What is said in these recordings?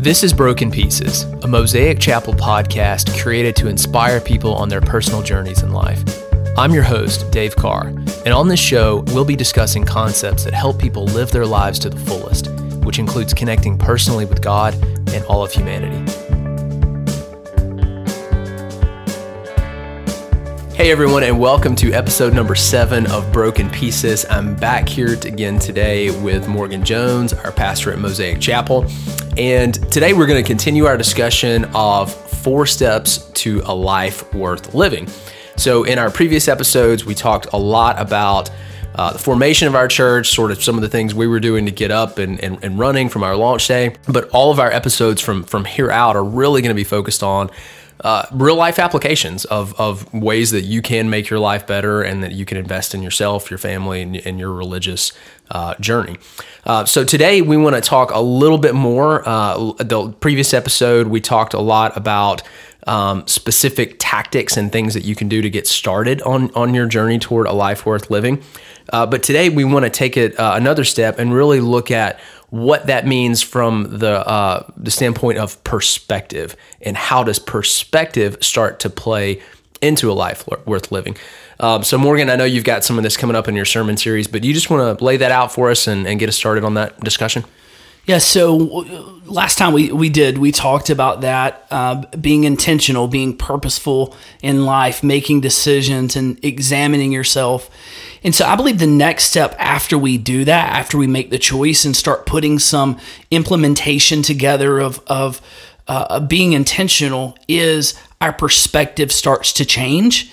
This is Broken Pieces, a Mosaic Chapel podcast created to inspire people on their personal journeys in life. I'm your host, Dave Carr, and on this show, we'll be discussing concepts that help people live their lives to the fullest, which includes connecting personally with God and all of humanity. Hey everyone, and welcome to episode number seven of Broken Pieces. I'm back here again today with Morgan Jones, our pastor at Mosaic Chapel. And today we're going to continue our discussion of four steps to a life worth living. So, in our previous episodes, we talked a lot about uh, the formation of our church, sort of some of the things we were doing to get up and, and, and running from our launch day. But all of our episodes from, from here out are really going to be focused on uh, real life applications of, of ways that you can make your life better and that you can invest in yourself, your family, and, and your religious uh, journey. Uh, so today we want to talk a little bit more. Uh, the previous episode we talked a lot about um, specific tactics and things that you can do to get started on on your journey toward a life worth living. Uh, but today we want to take it uh, another step and really look at what that means from the uh, the standpoint of perspective and how does perspective start to play into a life worth living. Um, so Morgan, I know you've got some of this coming up in your sermon series, but you just want to lay that out for us and, and get us started on that discussion. Yeah, so last time we, we did, we talked about that uh, being intentional, being purposeful in life, making decisions, and examining yourself. And so I believe the next step after we do that, after we make the choice and start putting some implementation together of, of, uh, being intentional, is our perspective starts to change.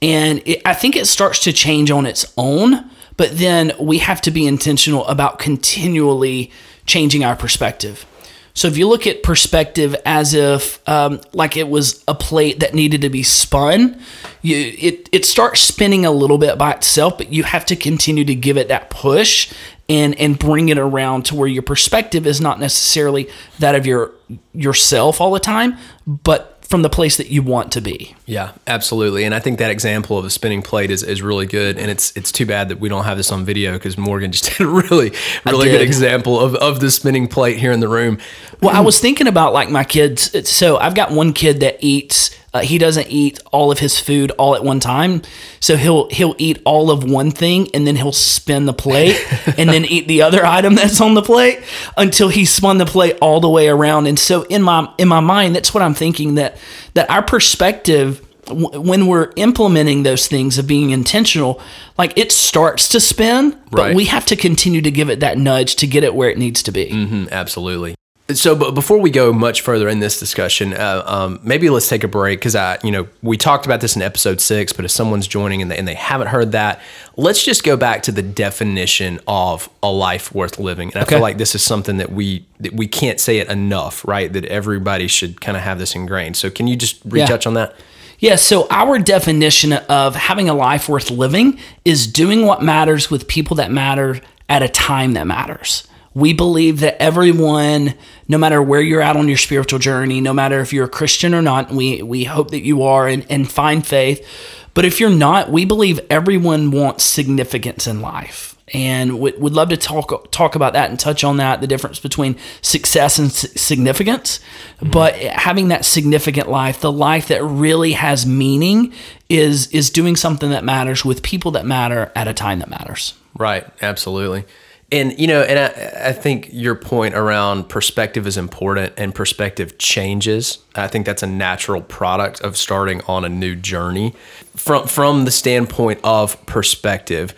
And it, I think it starts to change on its own, but then we have to be intentional about continually changing our perspective. So if you look at perspective as if um, like it was a plate that needed to be spun, you it it starts spinning a little bit by itself, but you have to continue to give it that push and and bring it around to where your perspective is not necessarily that of your yourself all the time, but from the place that you want to be. Yeah, absolutely. And I think that example of the spinning plate is, is really good. And it's it's too bad that we don't have this on video because Morgan just did a really, really good example of, of the spinning plate here in the room. Well, I was thinking about like my kids. So I've got one kid that eats uh, he doesn't eat all of his food all at one time, so he'll he'll eat all of one thing and then he'll spin the plate and then eat the other item that's on the plate until he spun the plate all the way around. And so in my in my mind, that's what I'm thinking that that our perspective when we're implementing those things of being intentional, like it starts to spin, but right. we have to continue to give it that nudge to get it where it needs to be. Mm-hmm, absolutely. So, but before we go much further in this discussion, uh, um, maybe let's take a break because I, you know, we talked about this in episode six. But if someone's joining and they, and they haven't heard that, let's just go back to the definition of a life worth living. And I feel like this is something that we that we can't say it enough, right? That everybody should kind of have this ingrained. So, can you just retouch yeah. on that? Yeah, so our definition of having a life worth living is doing what matters with people that matter at a time that matters. We believe that everyone, no matter where you're at on your spiritual journey, no matter if you're a Christian or not, we, we hope that you are and, and find faith. But if you're not, we believe everyone wants significance in life. And we would love to talk talk about that and touch on that the difference between success and significance. Mm-hmm. But having that significant life, the life that really has meaning, is is doing something that matters with people that matter at a time that matters. Right, absolutely. And you know, and I, I, think your point around perspective is important, and perspective changes. I think that's a natural product of starting on a new journey. From from the standpoint of perspective,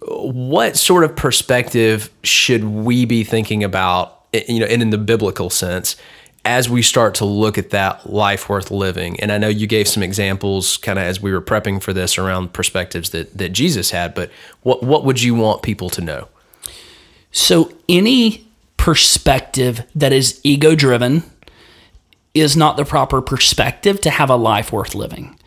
what sort of perspective should we be thinking about? You know, and in the biblical sense, as we start to look at that life worth living. And I know you gave some examples, kind of as we were prepping for this, around perspectives that that Jesus had. But what what would you want people to know? So, any perspective that is ego driven is not the proper perspective to have a life worth living.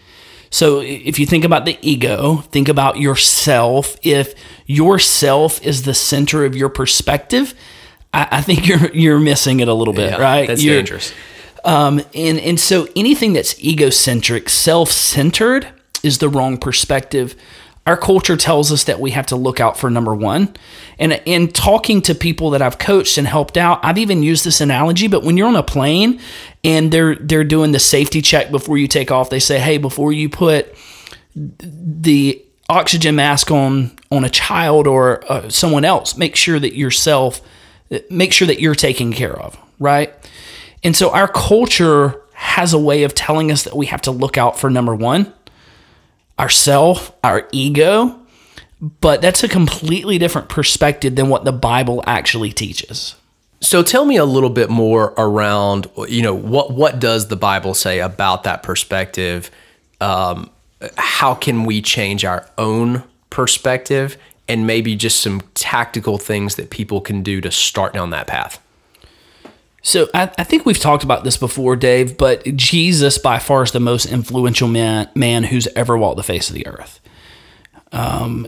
So, if you think about the ego, think about yourself. If yourself is the center of your perspective, I, I think you're you're missing it a little bit, yeah, right? That's you're, dangerous. Um, and and so anything that's egocentric, self centered, is the wrong perspective. Our culture tells us that we have to look out for number one. And in talking to people that I've coached and helped out, I've even used this analogy. But when you're on a plane and they're they're doing the safety check before you take off, they say, "Hey, before you put the oxygen mask on on a child or uh, someone else, make sure that yourself, make sure that you're taken care of." Right. And so our culture has a way of telling us that we have to look out for number one ourself, our ego, but that's a completely different perspective than what the Bible actually teaches. So tell me a little bit more around, you know, what what does the Bible say about that perspective? Um, how can we change our own perspective, and maybe just some tactical things that people can do to start down that path? So I, I, think we've talked about this before, Dave, but Jesus by far is the most influential man, man who's ever walked the face of the earth. Um,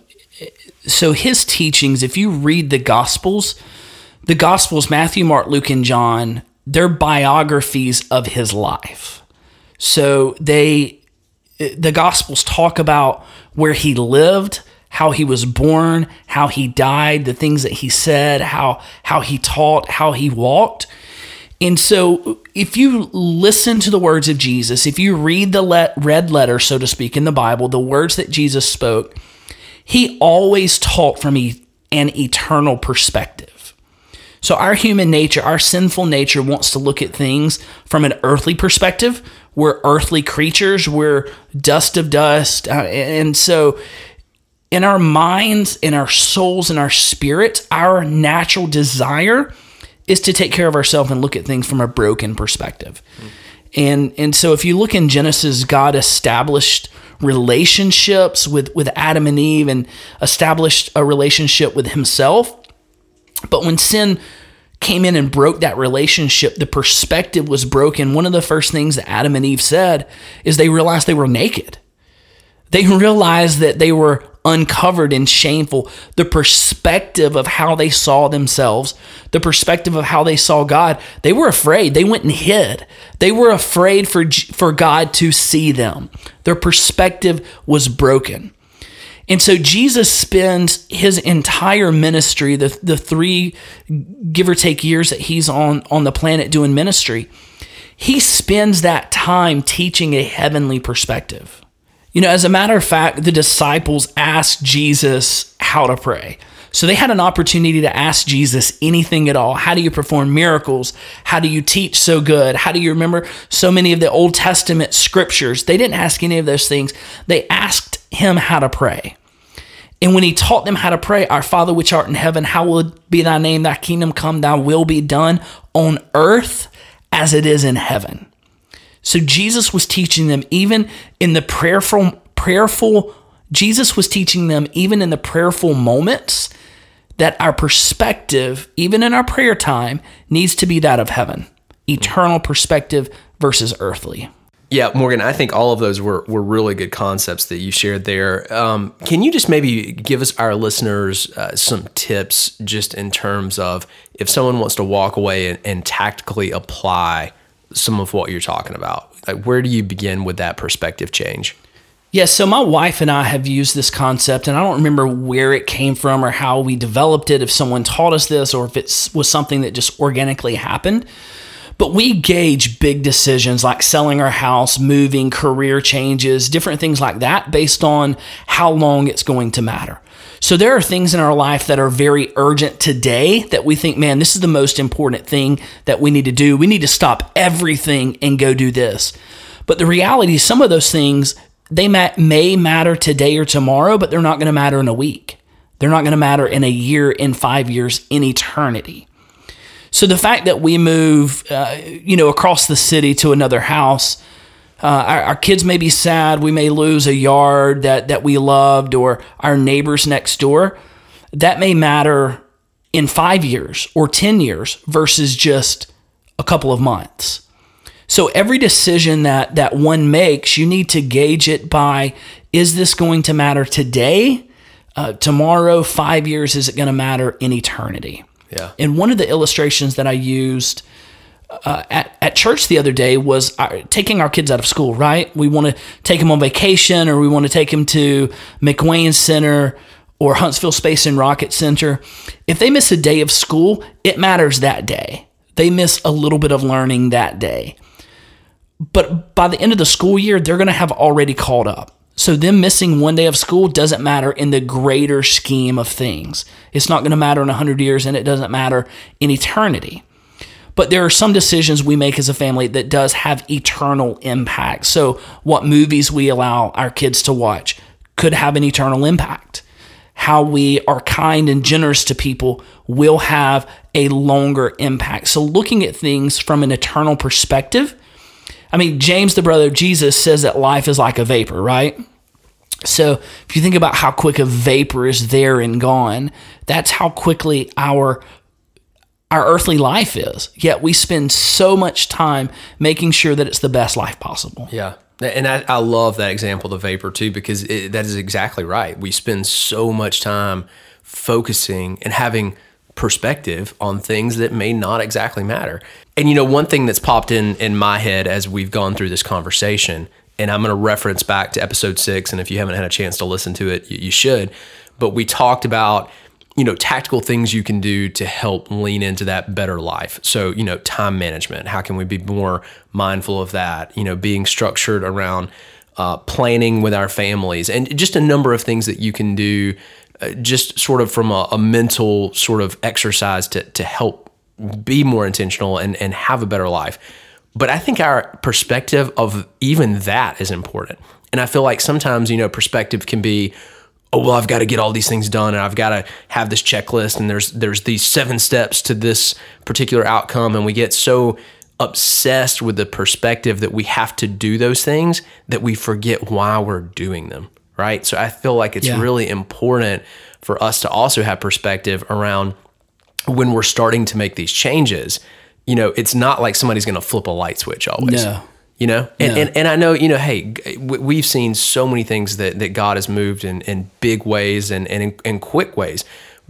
so his teachings, if you read the Gospels, the Gospels, Matthew, Mark, Luke, and John, they're biographies of his life. So they, the Gospels talk about where he lived, how he was born, how he died, the things that he said, how how he taught, how he walked. And so, if you listen to the words of Jesus, if you read the let, red letter, so to speak, in the Bible, the words that Jesus spoke, he always taught from e- an eternal perspective. So, our human nature, our sinful nature, wants to look at things from an earthly perspective. We're earthly creatures, we're dust of dust. Uh, and so, in our minds, in our souls, in our spirits, our natural desire is to take care of ourselves and look at things from a broken perspective. Mm. And and so if you look in Genesis, God established relationships with with Adam and Eve and established a relationship with himself. But when sin came in and broke that relationship, the perspective was broken. One of the first things that Adam and Eve said is they realized they were naked. They realized that they were uncovered and shameful. The perspective of how they saw themselves, the perspective of how they saw God, they were afraid. They went and hid. They were afraid for, for God to see them. Their perspective was broken. And so Jesus spends his entire ministry, the, the three give or take years that he's on, on the planet doing ministry, he spends that time teaching a heavenly perspective. You know, as a matter of fact, the disciples asked Jesus how to pray. So they had an opportunity to ask Jesus anything at all. How do you perform miracles? How do you teach so good? How do you remember so many of the Old Testament scriptures? They didn't ask any of those things. They asked him how to pray. And when he taught them how to pray, Our Father which art in heaven, how hallowed be thy name, thy kingdom come, thy will be done on earth as it is in heaven. So Jesus was teaching them even in the prayerful prayerful Jesus was teaching them even in the prayerful moments that our perspective even in our prayer time needs to be that of heaven. Eternal perspective versus earthly. Yeah, Morgan, I think all of those were, were really good concepts that you shared there. Um, can you just maybe give us, our listeners, uh, some tips just in terms of if someone wants to walk away and, and tactically apply some of what you're talking about? Like, where do you begin with that perspective change? Yes, yeah, so my wife and I have used this concept, and I don't remember where it came from or how we developed it, if someone taught us this or if it was something that just organically happened. But we gauge big decisions like selling our house, moving, career changes, different things like that based on how long it's going to matter. So there are things in our life that are very urgent today that we think, man, this is the most important thing that we need to do. We need to stop everything and go do this. But the reality is, some of those things, they may matter today or tomorrow, but they're not going to matter in a week. They're not going to matter in a year, in five years, in eternity. So the fact that we move, uh, you know, across the city to another house, uh, our, our, kids may be sad. We may lose a yard that, that we loved or our neighbors next door. That may matter in five years or 10 years versus just a couple of months. So every decision that, that one makes, you need to gauge it by is this going to matter today, uh, tomorrow, five years? Is it going to matter in eternity? Yeah. And one of the illustrations that I used uh, at, at church the other day was our, taking our kids out of school, right? We want to take them on vacation or we want to take them to McWane Center or Huntsville Space and Rocket Center. If they miss a day of school, it matters that day. They miss a little bit of learning that day. But by the end of the school year, they're going to have already caught up. So, them missing one day of school doesn't matter in the greater scheme of things. It's not going to matter in 100 years and it doesn't matter in eternity. But there are some decisions we make as a family that does have eternal impact. So, what movies we allow our kids to watch could have an eternal impact. How we are kind and generous to people will have a longer impact. So, looking at things from an eternal perspective, I mean, James, the brother of Jesus, says that life is like a vapor, right? So, if you think about how quick a vapor is there and gone, that's how quickly our our earthly life is. Yet we spend so much time making sure that it's the best life possible. Yeah. And I, I love that example, the vapor, too, because it, that is exactly right. We spend so much time focusing and having perspective on things that may not exactly matter. And you know, one thing that's popped in in my head as we've gone through this conversation, and I'm going to reference back to episode six, and if you haven't had a chance to listen to it, you, you should. But we talked about you know tactical things you can do to help lean into that better life. So you know time management how can we be more mindful of that? You know being structured around uh, planning with our families and just a number of things that you can do uh, just sort of from a, a, mental sort of exercise to, to help be more intentional and, and have a better life. But i think our perspective of even that is important. And i feel like sometimes you know perspective can be oh well I've got to get all these things done and I've got to have this checklist and there's there's these seven steps to this particular outcome. And we get so obsessed with the perspective that we have to do those things that we forget why we're doing them right? So I feel like it's yeah. really important for us to also have perspective around when we're starting to make these changes. You know it's not like somebody's going to flip a light switch always. No you know? And, yeah. and, and i know you know hey we've seen so many things that, that god has moved in, in big ways and, and in, in quick ways.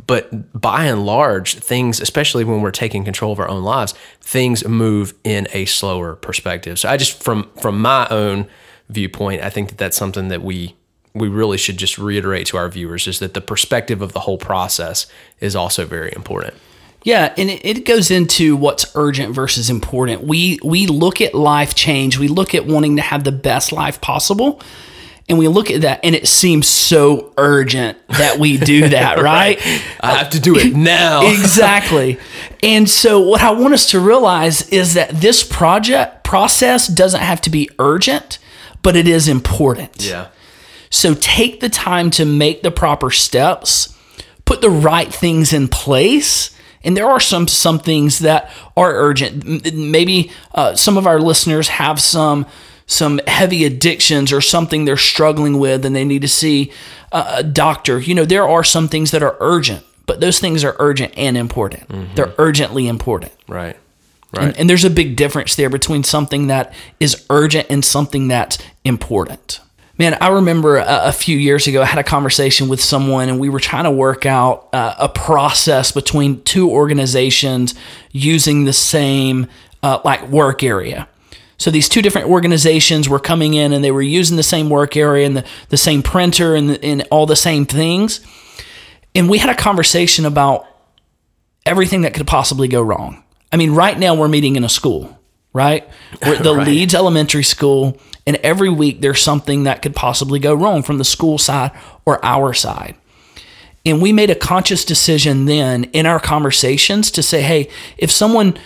But by and large things especially when we're taking control of our own lives things move in a slower perspective. So i just from from my own viewpoint i think that that's something that we we really should just reiterate to our viewers is that the perspective of the whole process is also very important yeah, and it, it, goes into what's urgent versus important. We we look at life change. We look at wanting to have the best life possible, and we look at that, and it seems so urgent that we do that, right? I have to do it now. exactly. And so, what I want us to realize is that this project process doesn't have to be urgent, but it is important. Yeah. So take the time to make the proper steps, put the right things in place and there are some some things that are urgent. Maybe uh, some of our listeners have some some heavy addictions or something they're struggling with, and they need to see a doctor. You know, there are some things that are urgent, but those things are urgent and important. Mm-hmm. They're urgently important. Right. Right. And, and there's a big difference there between something that is urgent and something that's important. Man, I remember a, a, few years ago, I had a conversation with someone and we were trying to work out uh, a process between two organizations using the same uh, like work area. So these two different organizations were coming in and they were using the same work area and the, the same printer and, the, and all the same things. And we had a conversation about everything that could possibly go wrong. I mean, right now we're meeting in a school, right? We're at the right. Leeds Elementary School and every week there's something that could possibly go wrong from the school side or our side. And we made a conscious decision then in our conversations to say, hey, if someone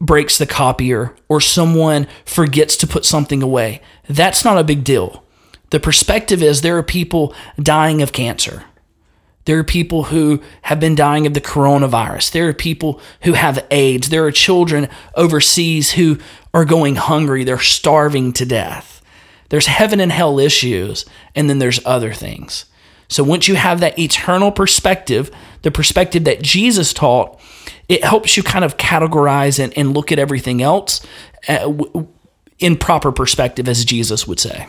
breaks the copier or someone forgets to put something away, that's not a big deal. The perspective is there are people dying of cancer. There are people who have been dying of the coronavirus. There are people who have AIDS. There are children overseas who are going hungry. They're starving to death. There's heaven and hell issues, and then there's other things. So once you have that eternal perspective, the perspective that Jesus taught, it helps you kind of categorize and, and look at everything else uh, in proper perspective, as Jesus would say.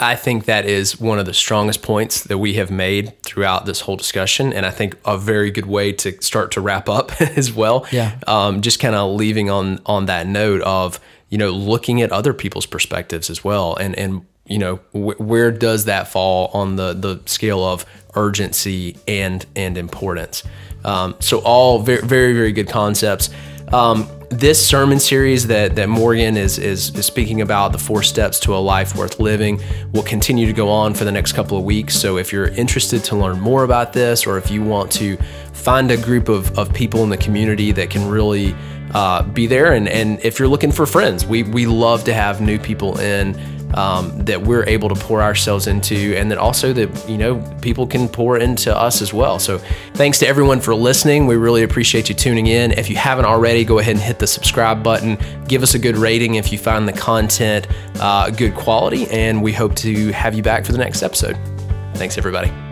I think that is one of the strongest points that we have made throughout this whole discussion, and I think a very good way to start to wrap up as well. Yeah. Um, just kind of leaving on on that note of you know looking at other people's perspectives as well, and and you know wh- where does that fall on the the scale of urgency and and importance. Um, so all very very very good concepts. Um, this sermon series that, that Morgan is, is, is speaking about, the four steps to a life worth living, will continue to go on for the next couple of weeks. So if you're interested to learn more about this, or if you want to find a group of, of people in the community that can really uh, be there, and, and if you're looking for friends, we, we love to have new people in um, that we're able to pour ourselves into, and that also that you know people can pour into us as well. So, thanks to everyone for listening. We really appreciate you tuning in. If you haven't already, go ahead and hit the subscribe button. Give us a good rating if you find the content uh, good quality, and we hope to have you back for the next episode. Thanks, everybody.